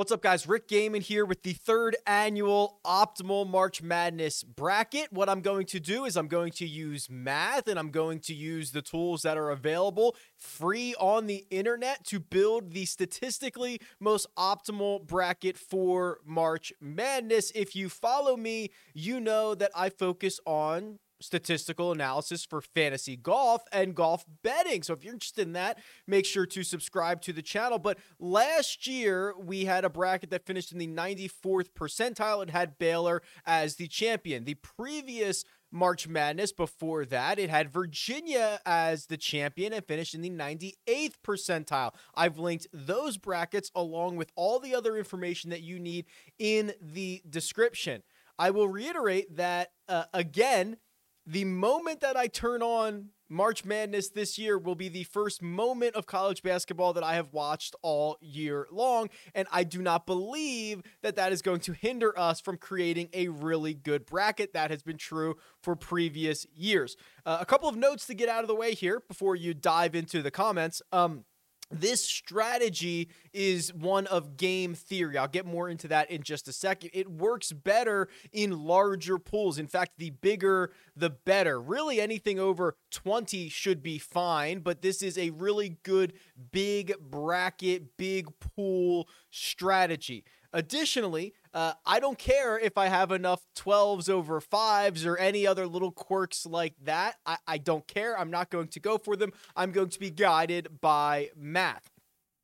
What's up, guys? Rick Gehman here with the third annual Optimal March Madness bracket. What I'm going to do is I'm going to use math and I'm going to use the tools that are available free on the internet to build the statistically most optimal bracket for March Madness. If you follow me, you know that I focus on statistical analysis for fantasy golf and golf betting. So if you're interested in that, make sure to subscribe to the channel. But last year, we had a bracket that finished in the 94th percentile. It had Baylor as the champion. The previous March Madness before that, it had Virginia as the champion and finished in the 98th percentile. I've linked those brackets along with all the other information that you need in the description. I will reiterate that, uh, again, the moment that I turn on March Madness this year will be the first moment of college basketball that I have watched all year long. And I do not believe that that is going to hinder us from creating a really good bracket. That has been true for previous years. Uh, a couple of notes to get out of the way here before you dive into the comments. Um, this strategy is one of game theory. I'll get more into that in just a second. It works better in larger pools. In fact, the bigger, the better. Really, anything over 20 should be fine, but this is a really good big bracket, big pool strategy. Additionally, uh, I don't care if I have enough 12s over 5s or any other little quirks like that. I, I don't care. I'm not going to go for them. I'm going to be guided by math.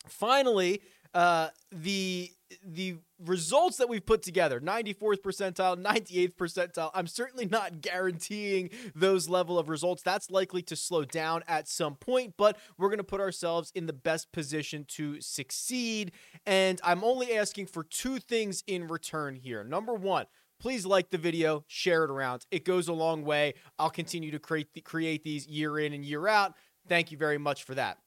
Finally, uh, the the results that we've put together 94th percentile 98th percentile i'm certainly not guaranteeing those level of results that's likely to slow down at some point but we're going to put ourselves in the best position to succeed and i'm only asking for two things in return here number one please like the video, share it around. It goes a long way. I'll continue to create create these year in and year out. Thank you very much for that.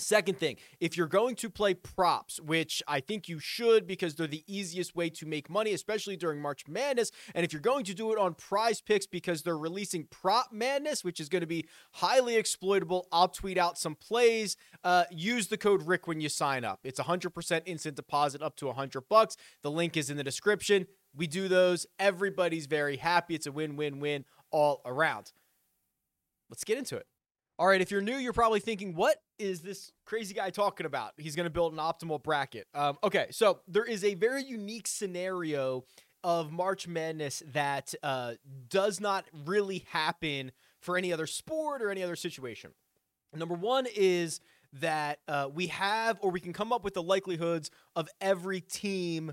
Second thing, if you're going to play props, which I think you should because they're the easiest way to make money, especially during March Madness, and if you're going to do it on PrizePicks because they're releasing prop madness, which is going to be highly exploitable, I'll tweet out some plays. Uh, use the code Rick when you sign up. It's 100% instant deposit up to 100 bucks. The link is in the description. We do those. Everybody's very happy. It's a win win win all around. Let's get into it. All right, if you're new, you're probably thinking, what is this crazy guy talking about? He's going to build an optimal bracket. Um, okay, so there is a very unique scenario of March Madness that uh, does not really happen for any other sport or any other situation. Number one is that uh, we have, or we can come up with the likelihoods of every team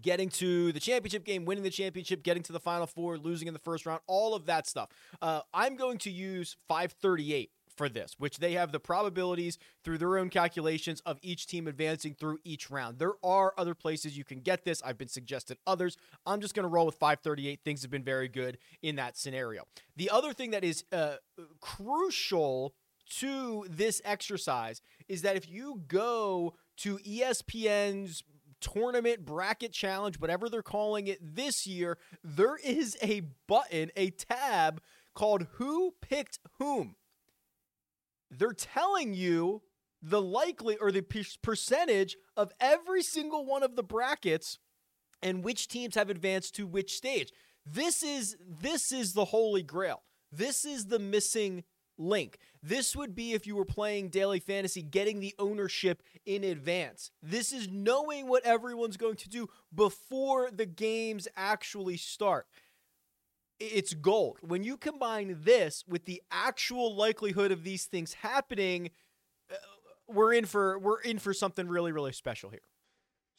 getting to the championship game, winning the championship, getting to the final four, losing in the first round, all of that stuff. Uh, I'm going to use 538 for this, which they have the probabilities through their own calculations of each team advancing through each round. There are other places you can get this. I've been suggested others. I'm just going to roll with 538. Things have been very good in that scenario. The other thing that is uh, crucial to this exercise is that if you go to ESPN's tournament bracket challenge, whatever they're calling it this year, there is a button, a tab called Who Picked Whom. They're telling you the likely or the percentage of every single one of the brackets and which teams have advanced to which stage. This is this is the holy grail. This is the missing link. This would be if you were playing daily fantasy, getting the ownership in advance. This is knowing what everyone's going to do before the games actually start. It's gold. When you combine this with the actual likelihood of these things happening, uh, we're in for we're in for something really really special here.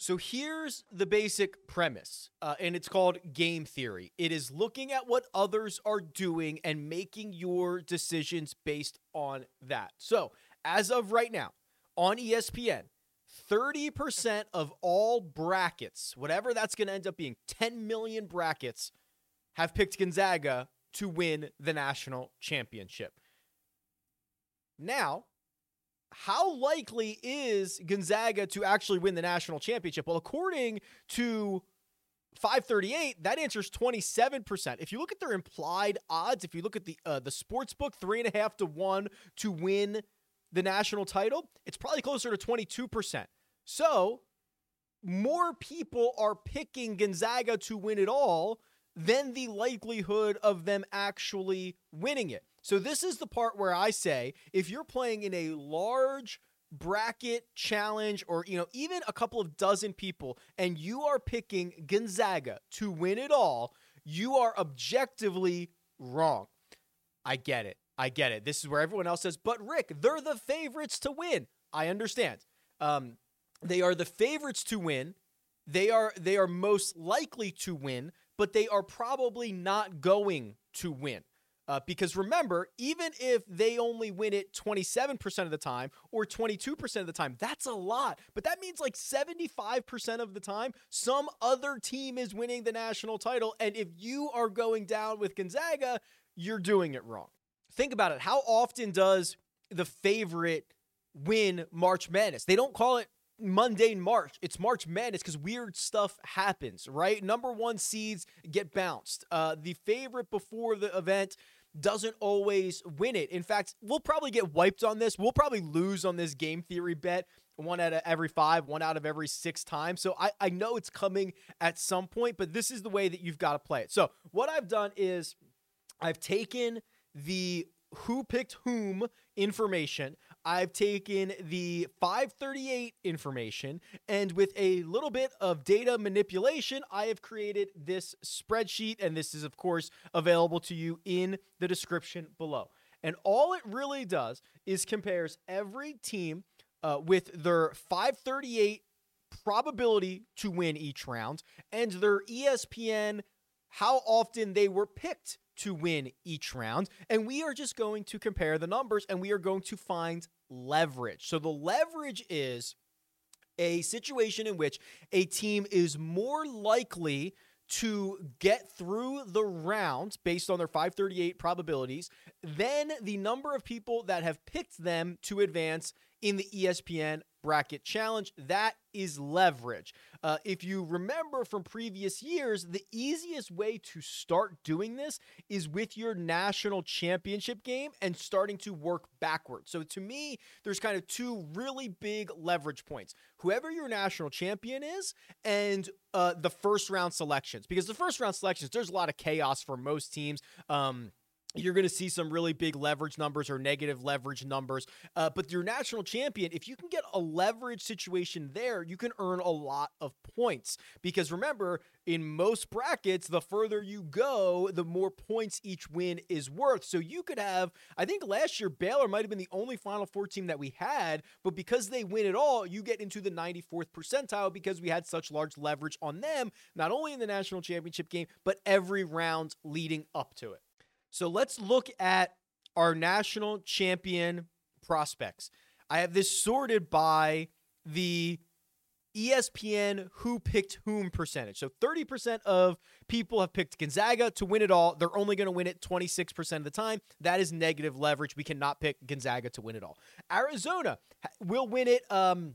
So here's the basic premise, uh, and it's called game theory. It is looking at what others are doing and making your decisions based on that. So, as of right now, on ESPN, 30% of all brackets, whatever that's going to end up being, 10 million brackets, have picked Gonzaga to win the national championship. Now, how likely is Gonzaga to actually win the national championship? Well, according to 538, that answer is 27%. If you look at their implied odds, if you look at the uh, the sports book, three and a half to one to win the national title, it's probably closer to 22%. So more people are picking Gonzaga to win it all than the likelihood of them actually winning it. So this is the part where I say if you're playing in a large bracket challenge or you know even a couple of dozen people and you are picking Gonzaga to win it all, you are objectively wrong. I get it. I get it. This is where everyone else says, "But Rick, they're the favorites to win." I understand. Um, they are the favorites to win. They are they are most likely to win, but they are probably not going to win. Uh, because remember, even if they only win it 27% of the time or 22% of the time, that's a lot. But that means like 75% of the time, some other team is winning the national title. And if you are going down with Gonzaga, you're doing it wrong. Think about it. How often does the favorite win March Madness? They don't call it mundane March. It's March Madness because weird stuff happens, right? Number one seeds get bounced. Uh, the favorite before the event doesn't always win it. In fact, we'll probably get wiped on this. We'll probably lose on this game theory bet one out of every five, one out of every six times. So I, I know it's coming at some point, but this is the way that you've got to play it. So what I've done is I've taken the who picked whom information. I've taken the 538 information and with a little bit of data manipulation, I have created this spreadsheet. And this is, of course, available to you in the description below. And all it really does is compares every team uh, with their 538 probability to win each round and their ESPN how often they were picked to win each round. And we are just going to compare the numbers and we are going to find leverage. So the leverage is a situation in which a team is more likely to get through the round based on their 538 probabilities than the number of people that have picked them to advance in the ESPN bracket challenge. That is leverage. Uh, if you remember from previous years, the easiest way to start doing this is with your national championship game and starting to work backwards. So to me, there's kind of two really big leverage points whoever your national champion is and uh, the first round selections. Because the first round selections, there's a lot of chaos for most teams. Um, you're going to see some really big leverage numbers or negative leverage numbers. Uh, but your national champion, if you can get a leverage situation there, you can earn a lot of points. Because remember, in most brackets, the further you go, the more points each win is worth. So you could have, I think last year, Baylor might have been the only Final Four team that we had, but because they win it all, you get into the 94th percentile because we had such large leverage on them, not only in the national championship game, but every round leading up to it. So let's look at our national champion prospects. I have this sorted by the ESPN who picked whom percentage. So 30% of people have picked Gonzaga to win it all. They're only going to win it 26% of the time. That is negative leverage. We cannot pick Gonzaga to win it all. Arizona will win it um,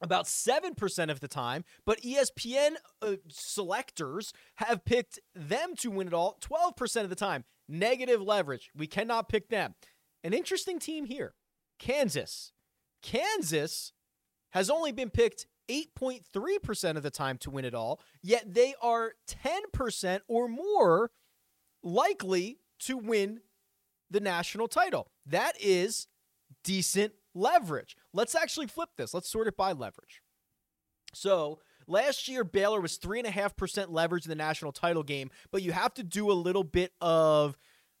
about 7% of the time, but ESPN uh, selectors have picked them to win it all 12% of the time. Negative leverage. We cannot pick them. An interesting team here Kansas. Kansas has only been picked 8.3% of the time to win it all, yet they are 10% or more likely to win the national title. That is decent leverage. Let's actually flip this. Let's sort it by leverage. So last year, Baylor was 3.5% leverage in the national title game, but you have to do a little bit of,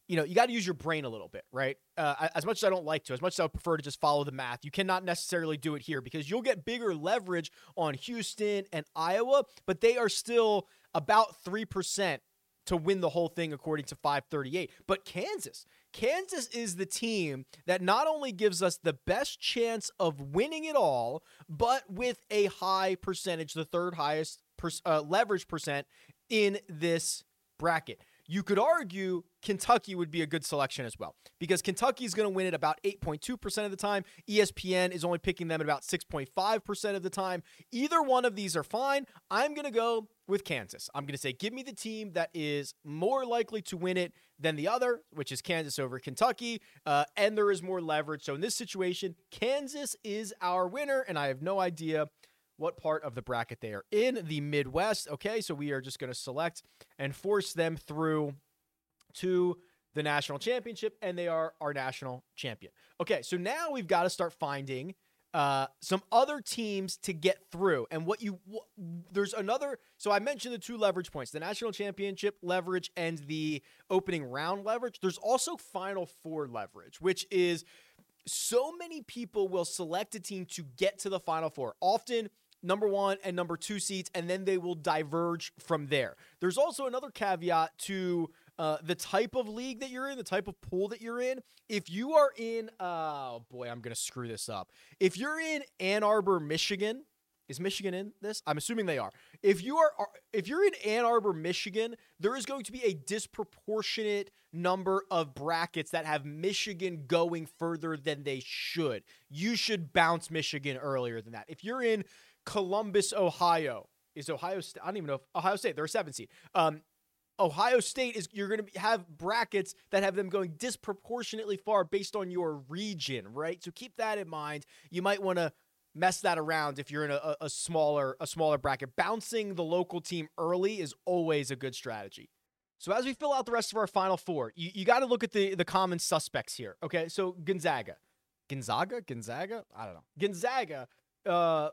you know, you got to use your brain a little bit, right? Uh, as much as I don't like to, as much as I prefer to just follow the math, you cannot necessarily do it here because you'll get bigger leverage on Houston and Iowa, but they are still about 3% to win the whole thing according to 538. But Kansas, Kansas is the team that not only gives us the best chance of winning it all, but with a high percentage, the third highest per, uh, leverage percent in this bracket. You could argue Kentucky would be a good selection as well because Kentucky is going to win it about 8.2% of the time. ESPN is only picking them at about 6.5% of the time. Either one of these are fine. I'm going to go with Kansas. I'm going to say, give me the team that is more likely to win it than the other, which is Kansas over Kentucky, uh, and there is more leverage. So in this situation, Kansas is our winner, and I have no idea what part of the bracket they are in. The Midwest. Okay, so we are just going to select and force them through to the national championship, and they are our national champion. Okay, so now we've got to start finding uh, some other teams to get through. And what you there's another. So I mentioned the two leverage points: the national championship leverage and the opening round leverage. There's also Final Four leverage, which is so many people will select a team to get to the Final Four. Often number one and number two seeds, and then they will diverge from there. There's also another caveat to uh, the type of league that you're in, the type of pool that you're in. If you are in, oh boy, I'm going to screw this up. If you're in Ann Arbor, Michigan, is Michigan in this? I'm assuming they are. If you are if you're in Ann Arbor, Michigan, there is going to be a disproportionate number of brackets that have Michigan going further than they should. You should bounce Michigan earlier than that. If you're in Columbus, Ohio, is Ohio State? I don't even know if Ohio State. They're a seven seed. Um, Ohio State is you're going to have brackets that have them going disproportionately far based on your region, right? So keep that in mind. You might want to mess that around if you're in a, a, smaller a smaller bracket. Bouncing the local team early is always a good strategy. So as we fill out the rest of our final four, you, you got to look at the the common suspects here. Okay, so Gonzaga, Gonzaga, Gonzaga, I don't know, Gonzaga. Uh,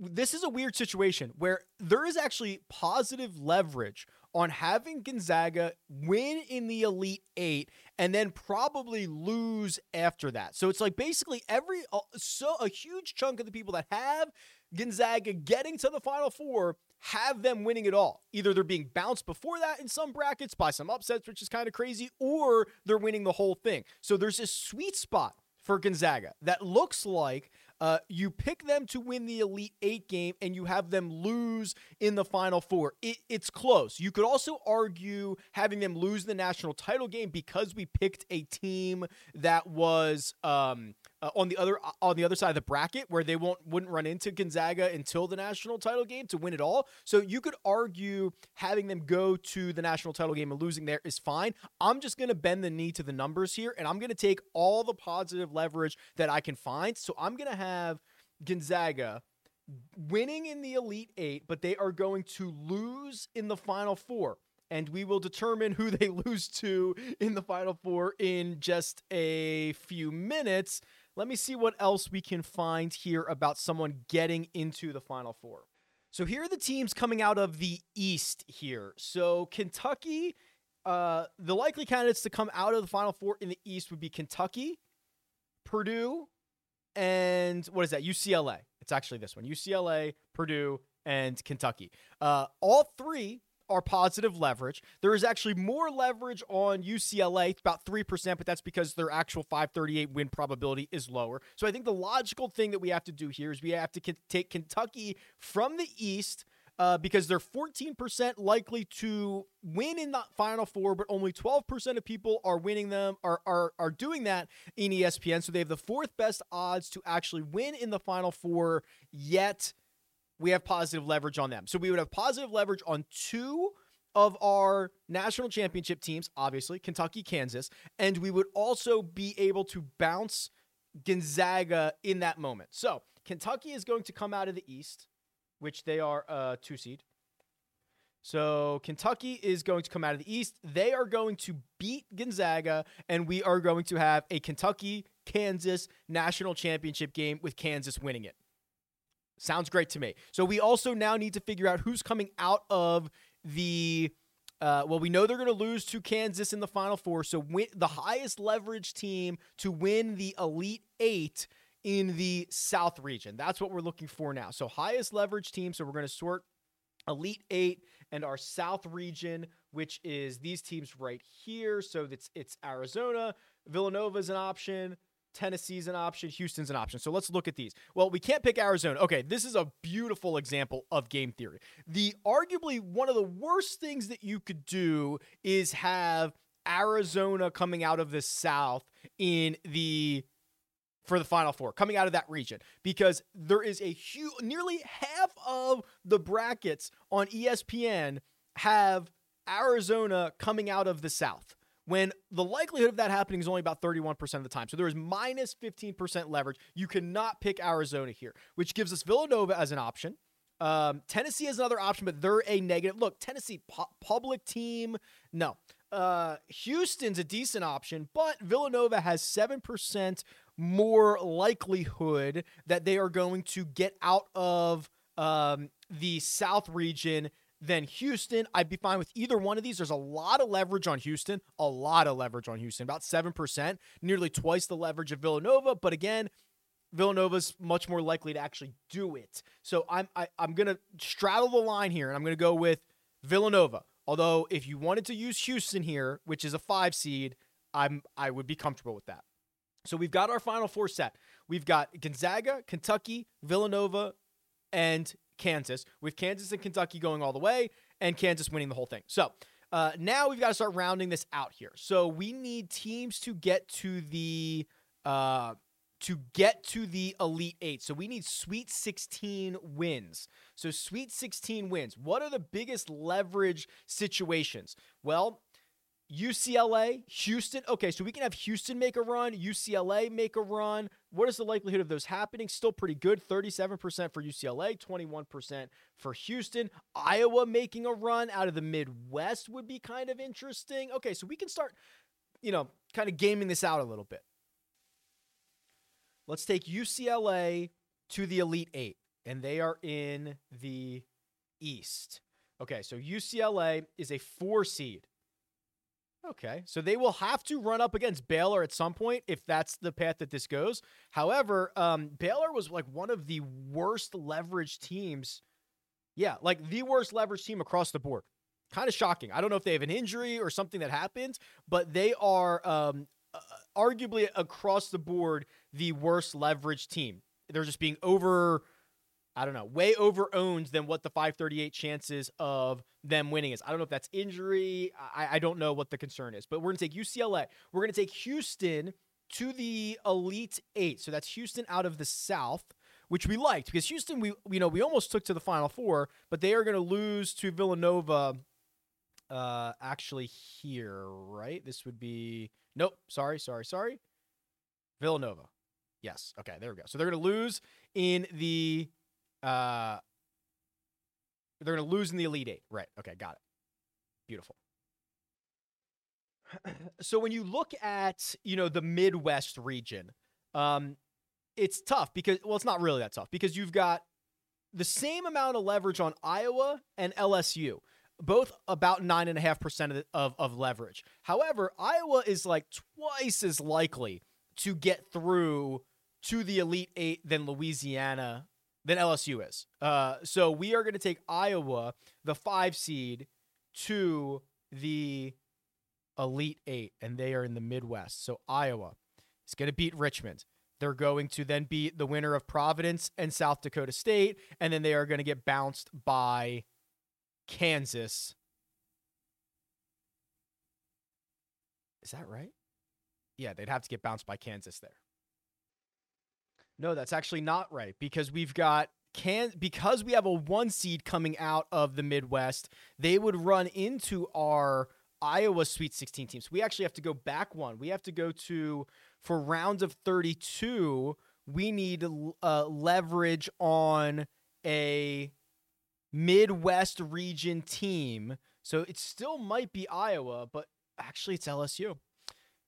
this is a weird situation where there is actually positive leverage on having Gonzaga win in the Elite Eight and then probably lose after that. So it's like basically every uh, so a huge chunk of the people that have Gonzaga getting to the Final Four have them winning it all. Either they're being bounced before that in some brackets by some upsets, which is kind of crazy, or they're winning the whole thing. So there's this sweet spot for Gonzaga that looks like uh, you pick them to win the Elite Eight game and you have them lose in the Final Four. It, it's close. You could also argue having them lose the national title game because we picked a team that was um, uh, on the other on the other side of the bracket where they won't wouldn't run into Gonzaga until the national title game to win it all. So you could argue having them go to the national title game and losing there is fine. I'm just going to bend the knee to the numbers here and I'm going to take all the positive leverage that I can find. So I'm going to have Gonzaga winning in the Elite 8, but they are going to lose in the Final 4 and we will determine who they lose to in the Final Four in just a few minutes. Let me see what else we can find here about someone getting into the Final Four. So here are the teams coming out of the East here. So Kentucky, uh, the likely candidates to come out of the Final Four in the East would be Kentucky, Purdue, and what is that? UCLA. It's actually this one: UCLA, Purdue, and Kentucky. Uh, all three are positive leverage. There is actually more leverage on UCLA, about 3%, but that's because their actual 538 win probability is lower. So I think the logical thing that we have to do here is we have to take Kentucky from the East. Uh, because they're 14% likely to win in the final four, but only 12% of people are winning them, are, are, are doing that in ESPN. So they have the fourth best odds to actually win in the final four, yet we have positive leverage on them. So we would have positive leverage on two of our national championship teams, obviously, Kentucky, Kansas, and we would also be able to bounce Gonzaga in that moment. So Kentucky is going to come out of the East, which they are a two seed. So Kentucky is going to come out of the East. They are going to beat Gonzaga, and we are going to have a Kentucky Kansas national championship game with Kansas winning it. Sounds great to me. So we also now need to figure out who's coming out of the. Uh, well, we know they're going to lose to Kansas in the Final Four. So win, the highest leverage team to win the Elite Eight in the South region. That's what we're looking for now. So highest leverage team. So we're going to sort Elite Eight and our South region, which is these teams right here. So it's it's Arizona, Villanova is an option, Tennessee's an option, Houston's an option. So let's look at these. Well, we can't pick Arizona. Okay, this is a beautiful example of game theory. The arguably one of the worst things that you could do is have Arizona coming out of the South in the for the final four coming out of that region because there is a huge nearly half of the brackets on ESPN have Arizona coming out of the South when the likelihood of that happening is only about 31% of the time. So there is minus 15% leverage. You cannot pick Arizona here, which gives us Villanova as an option. Um, Tennessee is another option, but they're a negative. Look, Tennessee pu- public team, no. Uh, Houston's a decent option, but Villanova has 7% more likelihood that they are going to get out of um, the South region than Houston. I'd be fine with either one of these. There's a lot of leverage on Houston, a lot of leverage on Houston, about 7%, nearly twice the leverage of Villanova. But again, Villanova's much more likely to actually do it. So I'm I, am i am gonna straddle the line here, and I'm gonna go with Villanova. Although if you wanted to use Houston here, which is a five seed, I'm I would be comfortable with that. So we've got our final four set. We've got Gonzaga, Kentucky, Villanova, and Kansas, with Kansas and Kentucky going all the way and Kansas winning the whole thing. So uh, now we've got to start rounding this out here. So we need teams to get to the uh, to get to the Elite Eight. So we need Sweet 16 wins. So Sweet 16 wins. What are the biggest leverage situations? Well, UCLA, Houston. Okay, so we can have Houston make a run, UCLA make a run. What is the likelihood of those happening? Still pretty good 37% for UCLA, 21% for Houston. Iowa making a run out of the Midwest would be kind of interesting. Okay, so we can start, you know, kind of gaming this out a little bit. Let's take UCLA to the Elite Eight, and they are in the East. Okay, so UCLA is a four seed. Okay. So they will have to run up against Baylor at some point if that's the path that this goes. However, um, Baylor was like one of the worst leverage teams. Yeah, like the worst leverage team across the board. Kind of shocking. I don't know if they have an injury or something that happened, but they are um, uh, arguably across the board the worst leverage team. They're just being over I don't know, way over owned than what the 538 chances of them winning is. I don't know if that's injury. I, I don't know what the concern is, but we're going to take UCLA. We're going to take Houston to the Elite Eight. So that's Houston out of the South, which we liked because Houston, we you know we almost took to the Final Four, but they are going to lose to Villanova. Uh, actually, here, right? This would be nope. Sorry, sorry, sorry. Villanova. Yes. Okay. There we go. So they're going to lose in the uh, they're going to lose in the Elite Eight. Right. Okay. Got it. Beautiful. so when you look at, you know, the Midwest region, um, it's tough because, well, it's not really that tough because you've got the same amount of leverage on Iowa and LSU, both about nine and a half percent of, of leverage. However, Iowa is like twice as likely to get through to the Elite Eight than Louisiana than LSU is. Uh, so we are going to take Iowa, the five seed, to the Elite Eight, and they are in the Midwest. So Iowa is going to beat Richmond. They're going to then beat the winner of Providence and South Dakota State, and then they are going to get bounced by Kansas. Is that right? Yeah, they'd have to get bounced by Kansas there. No, that's actually not right because we've got can because we have a one seed coming out of the Midwest, they would run into our Iowa Sweet 16 teams. We actually have to go back one. We have to go to for rounds of 32. We need uh, leverage on a Midwest region team. So it still might be Iowa, but actually it's LSU.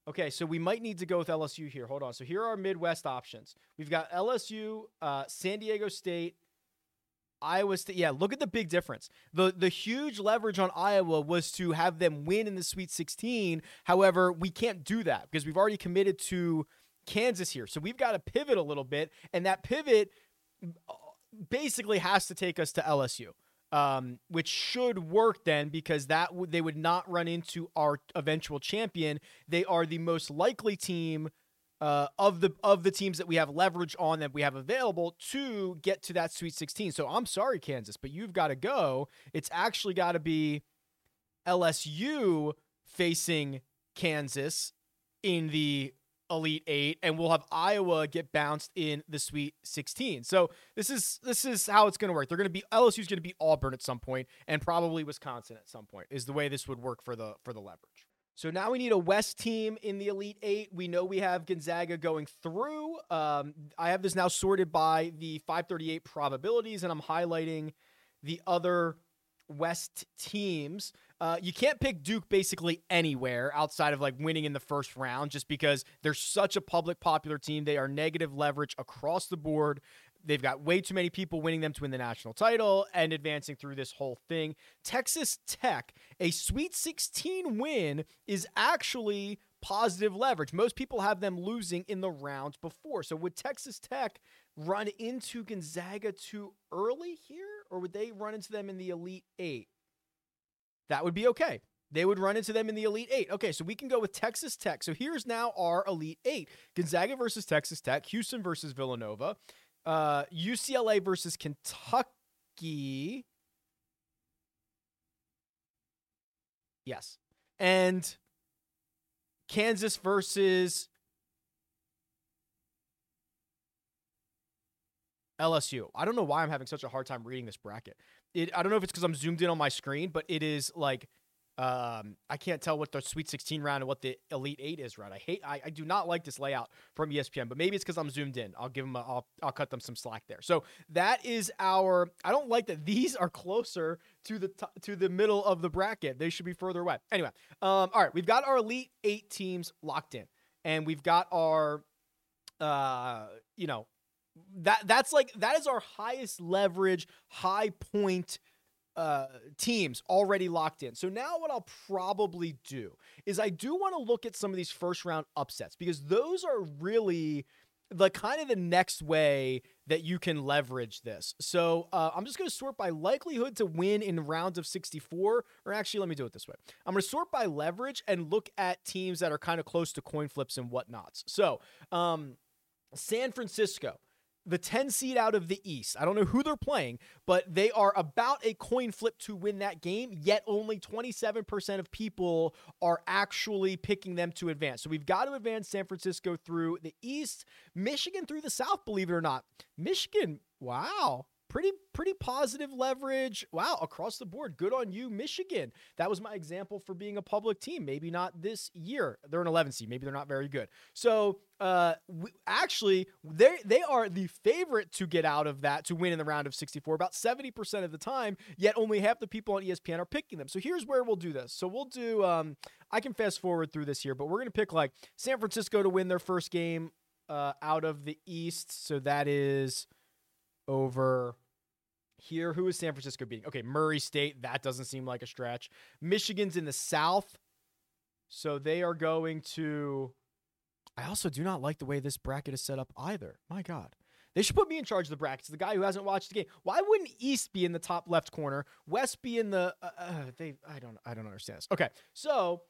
Okay, so we might need to go with LSU here. Hold on. So here are our Midwest options. We've got LSU, uh, San Diego State, Iowa State. Yeah, look at the big difference. The the huge leverage on Iowa was to have them win in the Sweet 16. However, we can't do that because we've already committed to Kansas here. So we've got to pivot a little bit, and that pivot uh, basically has to take us to LSU um, which should work then because that w- they would not run into our eventual champion. They are the most likely team uh, of the of the teams that we have leverage on that we have available to get to that Sweet 16. So I'm sorry, Kansas, but you've got to go. It's actually got to be LSU facing Kansas in the Elite Eight, and we'll have Iowa get bounced in the Sweet 16. So this is this is how it's going to work. They're going to be LSU's going to be Auburn at some point, and probably Wisconsin at some point. Is the way this would work for the for the leverage. So now we need a West team in the Elite Eight. We know we have Gonzaga going through. Um, I have this now sorted by the 538 probabilities, and I'm highlighting the other West teams. Uh, you can't pick Duke basically anywhere outside of like winning in the first round just because they're such a public popular team. They are negative leverage across the board. They've got way too many people winning them to win the national title and advancing through this whole thing. Texas Tech, a Sweet 16 win is actually positive leverage. Most people have them losing in the rounds before. So would Texas Tech run into Gonzaga too early here, or would they run into them in the Elite Eight? That would be okay. They would run into them in the Elite Eight. Okay, so we can go with Texas Tech. So here's now our Elite Eight Gonzaga versus Texas Tech, Houston versus Villanova, uh, UCLA versus Kentucky. Yes. And Kansas versus LSU. I don't know why I'm having such a hard time reading this bracket. It I don't know if it's because I'm zoomed in on my screen, but it is like um, I can't tell what the Sweet 16 round and what the Elite Eight is. round. I hate. I, I do not like this layout from ESPN, but maybe it's because I'm zoomed in. I'll give them. A, I'll I'll cut them some slack there. So that is our. I don't like that these are closer to the to the middle of the bracket. They should be further away. Anyway, um, all right, we've got our Elite Eight teams locked in, and we've got our, uh, you know, that that's like that is our highest leverage, high point uh, teams already locked in. So now what I'll probably do is I do want to look at some of these first round upsets because those are really the kind of the next way that you can leverage this. So uh, I'm just going to sort by likelihood to win in rounds of 64. Or actually, let me do it this way. I'm going to sort by leverage and look at teams that are kind of close to coin flips and whatnots. So um, San Francisco the 10 seed out of the East. I don't know who they're playing, but they are about a coin flip to win that game, yet only 27% of people are actually picking them to advance. So we've got to advance San Francisco through the East, Michigan through the South, believe it or not. Michigan, wow pretty pretty positive leverage. Wow, across the board. Good on you, Michigan. That was my example for being a public team. Maybe not this year. They're an 11 seed. Maybe they're not very good. So, uh, we, actually, they they are the favorite to get out of that to win in the round of 64 about 70% of the time. Yet only half the people on ESPN are picking them. So here's where we'll do this. So we'll do. Um, I can fast forward through this here, but we're gonna pick like San Francisco to win their first game uh, out of the East. So that is over here. Who is San Francisco beating? Okay, Murray State. That doesn't seem like a stretch. Michigan's in the South. So they are going to. I also do not like the way this bracket is set up either. My God. They should put me in charge of the brackets. The guy who hasn't watched the game. Why wouldn't East be in the top left corner? West be in the. Uh, uh, they. I don't. I don't understand this. Okay, so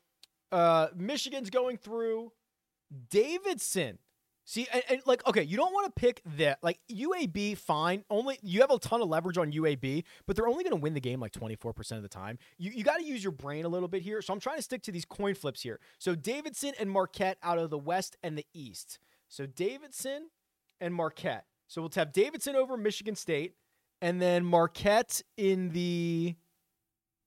uh, Michigan's going through. Davidson See, and, and, like, okay, you don't want to pick that. Like UAB, fine. Only you have a ton of leverage on UAB, but they're only going to win the game like 24% of the time. You you got to use your brain a little bit here. So I'm trying to stick to these coin flips here. So Davidson and Marquette out of the West and the East. So Davidson and Marquette. So we'll have Davidson over Michigan State, and then Marquette in the.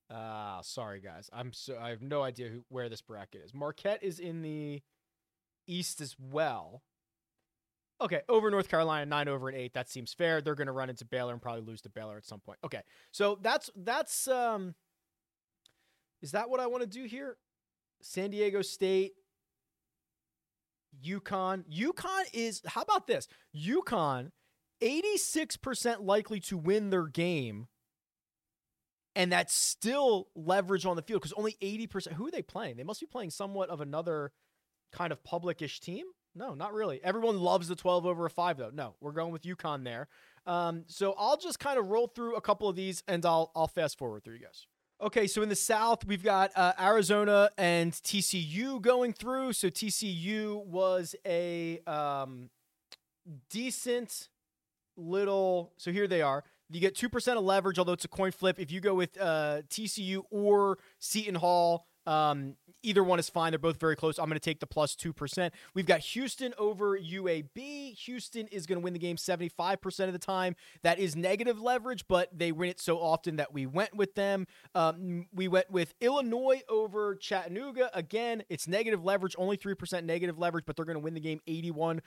Ah, uh, sorry guys, I'm so I have no idea who, where this bracket is. Marquette is in the East as well. Okay, over North Carolina, nine over an eight. That seems fair. They're going to run into Baylor and probably lose to Baylor at some point. Okay, so that's that's um, is that what I want to do here? San Diego State, UConn. UConn is how about this? UConn, eighty six percent likely to win their game, and that's still leverage on the field because only eighty percent. Who are they playing? They must be playing somewhat of another kind of publicish team. No, not really. Everyone loves the 12 over a 5, though. No, we're going with UConn there. Um, so I'll just kind of roll through a couple of these and I'll, I'll fast forward through you guys. Okay, so in the South, we've got uh, Arizona and TCU going through. So TCU was a um, decent little. So here they are. You get 2% of leverage, although it's a coin flip. If you go with uh, TCU or Seton Hall, um, either one is fine. They're both very close. I'm going to take the plus 2%. We've got Houston over UAB. Houston is going to win the game 75% of the time. That is negative leverage, but they win it so often that we went with them. Um, we went with Illinois over Chattanooga. Again, it's negative leverage, only 3% negative leverage, but they're going to win the game 81%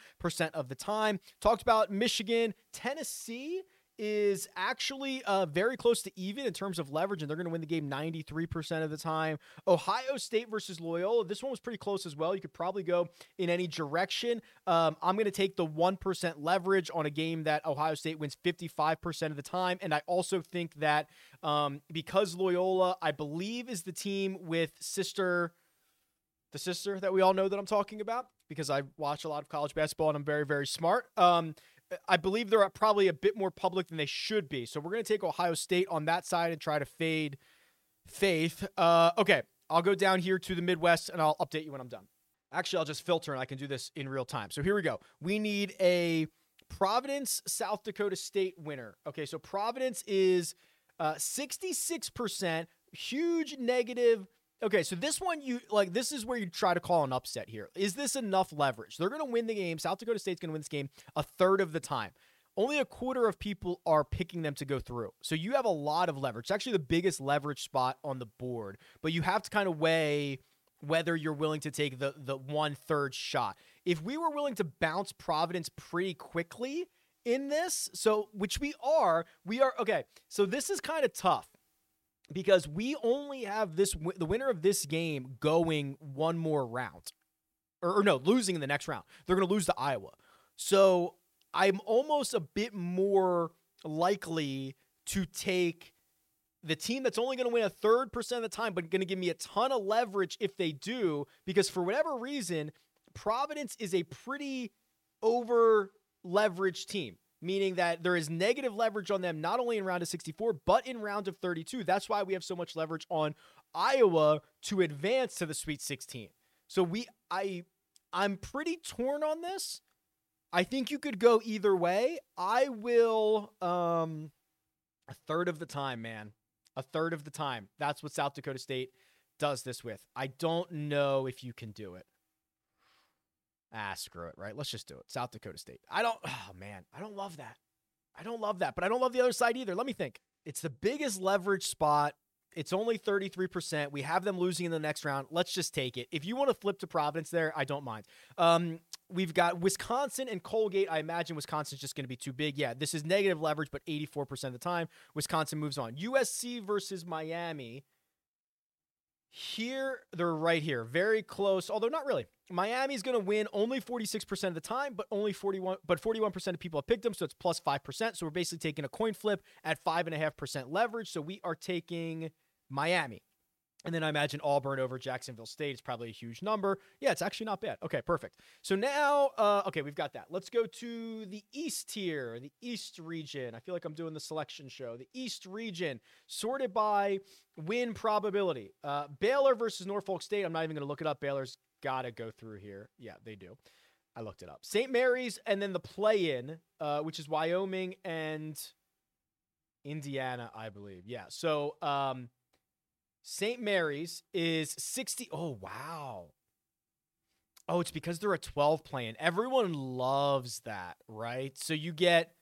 of the time. Talked about Michigan, Tennessee is actually uh, very close to even in terms of leverage, and they're going to win the game 93% of the time. Ohio State versus Loyola. This one was pretty close as well. You could probably go in any direction. Um, I'm going to take the 1% leverage on a game that Ohio State wins 55% of the time. And I also think that um, because Loyola, I believe, is the team with sister. The sister that we all know that I'm talking about because I watch a lot of college basketball and I'm very, very smart. Um, I believe they're probably a bit more public than they should be. So we're going to take Ohio State on that side and try to fade Faith. Uh, okay, I'll go down here to the Midwest and I'll update you when I'm done. Actually, I'll just filter and I can do this in real time. So here we go. We need a Providence, South Dakota State winner. Okay, so Providence is uh, 66%, huge negative Okay, so this one you like this is where you try to call an upset here. Is this enough leverage? They're going to win the game. South Dakota State's going to win this game a third of the time. Only a quarter of people are picking them to go through. So you have a lot of leverage. It's actually the biggest leverage spot on the board, but you have to kind of weigh whether you're willing to take the the one third shot. If we were willing to bounce Providence pretty quickly in this, so which we are, we are okay. So this is kind of tough because we only have this the winner of this game going one more round. Or, or no losing in the next round. They're going to lose to iowa. So i'm almost a bit more likely to take the team that's only going to win a third percent of the time but going to give me a ton of leverage if they do because for whatever reason providence is a pretty over leveraged team meaning that there is negative leverage on them not only in round of 64 but in round of 32 that's why we have so much leverage on iowa to advance to the sweet 16 so we i i'm pretty torn on this. I think you could go either way. I will um a third of the time man a third of the time. That's what south dakota state does this with. I don't know if you can do it ah, screw it, right? Let's just do it. South Dakota State. I don't, oh man, I don't love that. I don't love that, but I don't love the other side either. Let me think. It's the biggest leverage spot. It's only 33%. We have them losing in the next round. Let's just take it. If you want to flip to Providence there, I don't mind. Um, we've got Wisconsin and Colgate. I imagine Wisconsin's just going to be too big. Yeah, this is negative leverage, but 84% of the time, Wisconsin moves on. USC versus Miami. Here, they're right here, very close, although not really. Miami's going to win only 46% of the time, but only 41, but 41% of people have picked them, so it's plus 5%. So we're basically taking a coin flip at 5.5% leverage. So we are taking Miami. And then I imagine Auburn over Jacksonville State is probably a huge number. Yeah, it's actually not bad. Okay, perfect. So now, uh, okay, we've got that. Let's go to the East here, the East region. I feel like I'm doing the selection show. The East region, sorted by win probability. Uh, Baylor versus Norfolk State. I'm not even going to look it up. Baylor's got to go through here. Yeah, they do. I looked it up. St. Mary's, and then the play in, uh, which is Wyoming and Indiana, I believe. Yeah. So, um, St. Mary's is 60. Oh, wow. Oh, it's because they're a 12 playing. Everyone loves that, right? So you get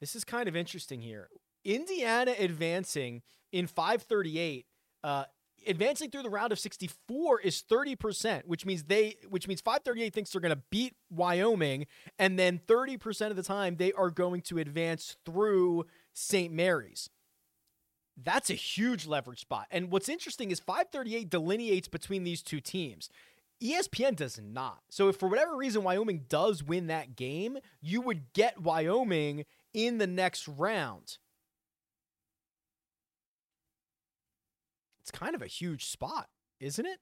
this is kind of interesting here. Indiana advancing in 538, uh, advancing through the round of 64 is 30%, which means they which means 538 thinks they're going to beat Wyoming and then 30% of the time they are going to advance through St. Mary's. That's a huge leverage spot. And what's interesting is 538 delineates between these two teams. ESPN does not. So if for whatever reason Wyoming does win that game, you would get Wyoming in the next round. It's kind of a huge spot, isn't it?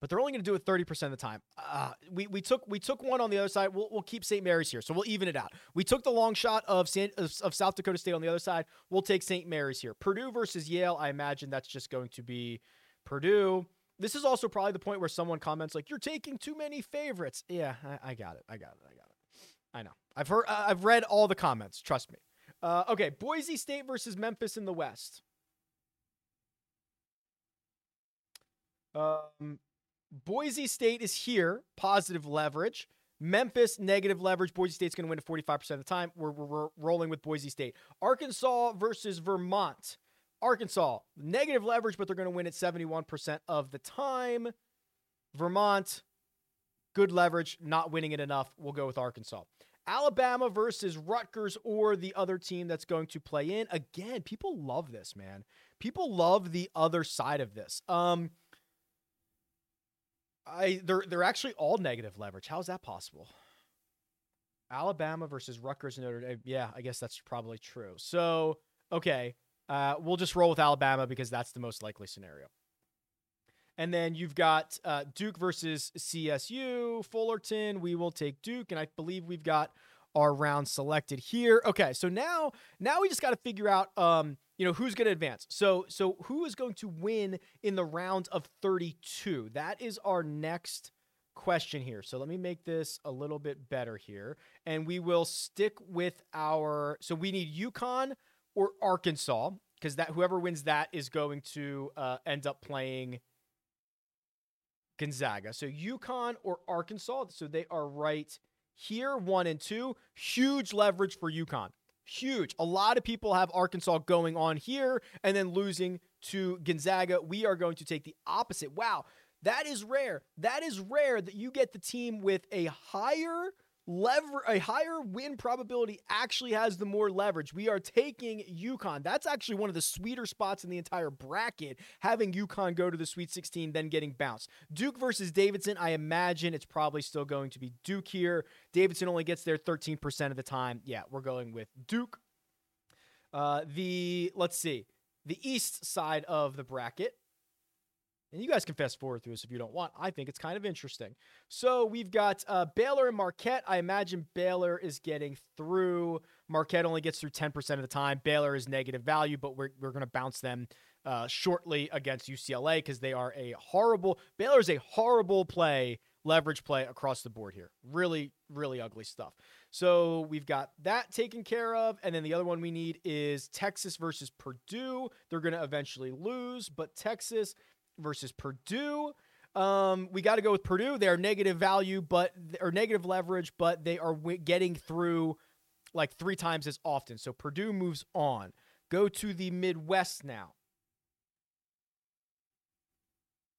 but they're only going to do it 30% of the time. Uh, we, we took we took one on the other side. We'll, we'll keep St. Mary's here, so we'll even it out. We took the long shot of, San, of, of South Dakota State on the other side. We'll take St. Mary's here. Purdue versus Yale. I imagine that's just going to be Purdue. This is also probably the point where someone comments like, "You're taking too many favorites." Yeah, I, I got it. I got it. I got it. I know. I've heard. I've read all the comments. Trust me. Uh, okay, Boise State versus Memphis in the West. Um, Boise State is here, positive leverage. Memphis, negative leverage. Boise State's going to win it 45% of the time. We're, we're, we're, rolling with Boise State. Arkansas versus Vermont. Arkansas, negative leverage, but they're going to win at 71% of the time. Vermont, good leverage, not winning it enough. We'll go with Arkansas. Alabama versus Rutgers or the other team that's going to play in. Again, people love this, man. People love the other side of this. Um, I they're they're actually all negative leverage. How is that possible? Alabama versus Rutgers Notre Dame. Yeah, I guess that's probably true. So okay, uh, we'll just roll with Alabama because that's the most likely scenario. And then you've got uh, Duke versus CSU, Fullerton. We will take Duke, and I believe we've got our round selected here. Okay, so now now we just got to figure out um, you know who's going to advance. So so who is going to win in the round of 32? That is our next question here. So let me make this a little bit better here, and we will stick with our. So we need UConn or Arkansas because that whoever wins that is going to uh, end up playing Gonzaga. So UConn or Arkansas. So they are right here, one and two. Huge leverage for UConn. Huge. A lot of people have Arkansas going on here and then losing to Gonzaga. We are going to take the opposite. Wow. That is rare. That is rare that you get the team with a higher lever a higher win probability actually has the more leverage. We are taking UConn. That's actually one of the sweeter spots in the entire bracket, having UConn go to the Sweet 16, then getting bounced. Duke versus Davidson, I imagine it's probably still going to be Duke here. Davidson only gets there 13% of the time. Yeah, we're going with Duke. Uh, the let's see, the east side of the bracket and you guys can fast forward through this if you don't want. I think it's kind of interesting. So we've got uh, Baylor and Marquette. I imagine Baylor is getting through. Marquette only gets through 10% of the time. Baylor is negative value, but we're, we're going to bounce them uh, shortly against UCLA because they are a horrible, Baylor is a horrible play, leverage play across the board here. Really, really ugly stuff. So we've got that taken care of. And then the other one we need is Texas versus Purdue. They're going to eventually lose, but Texas versus Purdue. Um, we got to go with Purdue. They are negative value, but or negative leverage, but they are w- getting through like three times as often. So Purdue moves on. Go to the Midwest now,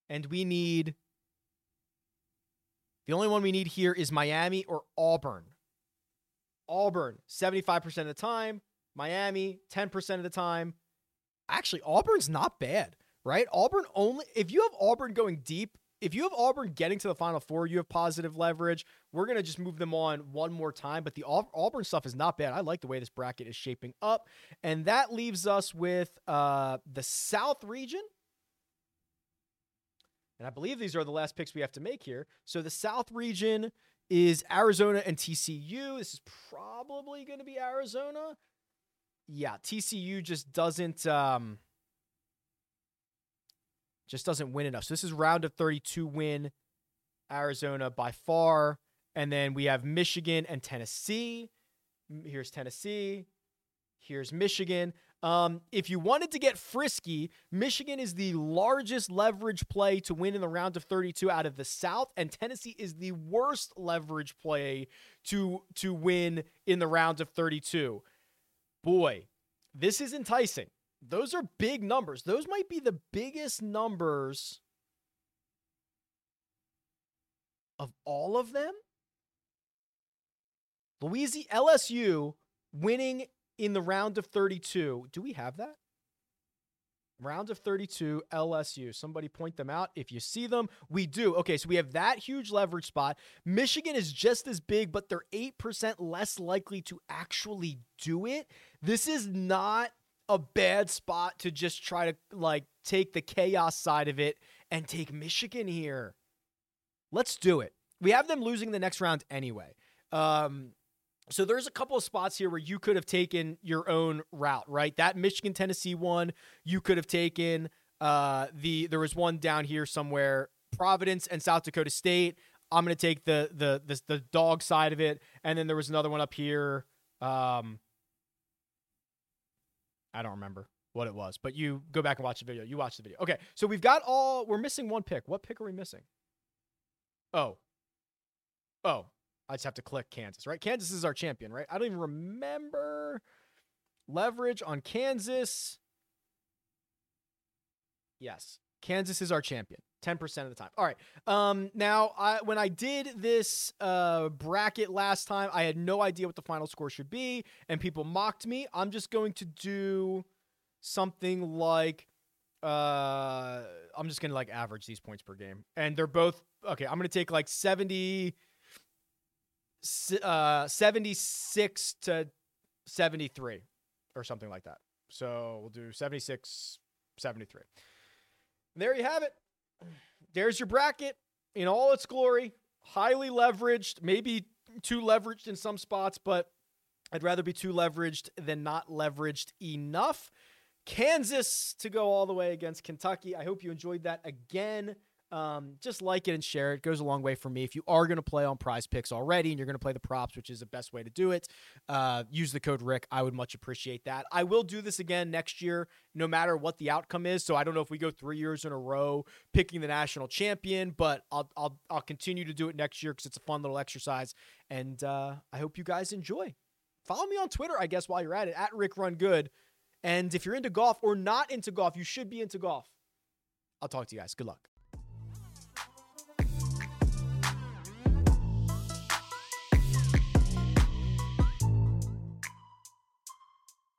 and we need the only one we need here is Miami or Auburn. Auburn, 75% of the time. Miami, 10% of the time. Actually, Auburn's not bad right? Auburn only if you have Auburn going deep, if you have Auburn getting to the Final Four, you have positive leverage. We're gonna just move them on one more time, but the Auburn stuff is not bad. I like the way this bracket is shaping up, and that leaves us with uh, the South region. And I believe these are the last picks we have to make here. So the South region is Arizona and TCU. This is probably going to be Arizona. Yeah, TCU just doesn't. Um, just doesn't win enough. So this is round of 32 win Arizona by far. And then we have Michigan and Tennessee. Here's Tennessee. Here's Michigan. Um, if you wanted to get frisky, Michigan is the largest leverage play to win in the round of 32 out of the South, and Tennessee is the worst leverage play to to win in the round of 32. Boy, this is enticing. Those are big numbers. Those might be the biggest numbers of all of them. Louisiana LSU winning in the round of 32. Do we have that? Round of 32, LSU. Somebody point them out if you see them. We do. Okay, so we have that huge leverage spot. Michigan is just as big, but they're 8% less likely to actually do it. This is not a bad spot to just try to like take the chaos side of it and take Michigan here. Let's do it. We have them losing the next round anyway. Um, so there's a couple of spots here where you could have taken your own route, right? That Michigan Tennessee one, you could have taken. Uh, the there was one down here somewhere, Providence and South Dakota State. I'm gonna take the the the, the dog side of it, and then there was another one up here. Um, I don't remember what it was, but you go back and watch the video. You watch the video. Okay, so we've got all. We're missing one pick. What pick are we missing? Oh. Oh. I just have to click Kansas, right? Kansas is our champion, right? I don't even remember leverage on Kansas. Yes. Kansas is our champion. 10% of the time. All right. Um now I when I did this uh bracket last time, I had no idea what the final score should be and people mocked me. I'm just going to do something like uh I'm just going to like average these points per game. And they're both okay, I'm going to take like 70 uh 76 to 73 or something like that. So we'll do 76 73. There you have it. There's your bracket in all its glory. Highly leveraged, maybe too leveraged in some spots, but I'd rather be too leveraged than not leveraged enough. Kansas to go all the way against Kentucky. I hope you enjoyed that again. Um, just like it and share it. it. Goes a long way for me. If you are going to play on PrizePicks already and you're going to play the props, which is the best way to do it, uh, use the code Rick. I would much appreciate that. I will do this again next year, no matter what the outcome is. So I don't know if we go three years in a row picking the national champion, but I'll I'll I'll continue to do it next year because it's a fun little exercise, and uh, I hope you guys enjoy. Follow me on Twitter, I guess, while you're at it, at Rick Run Good. And if you're into golf or not into golf, you should be into golf. I'll talk to you guys. Good luck.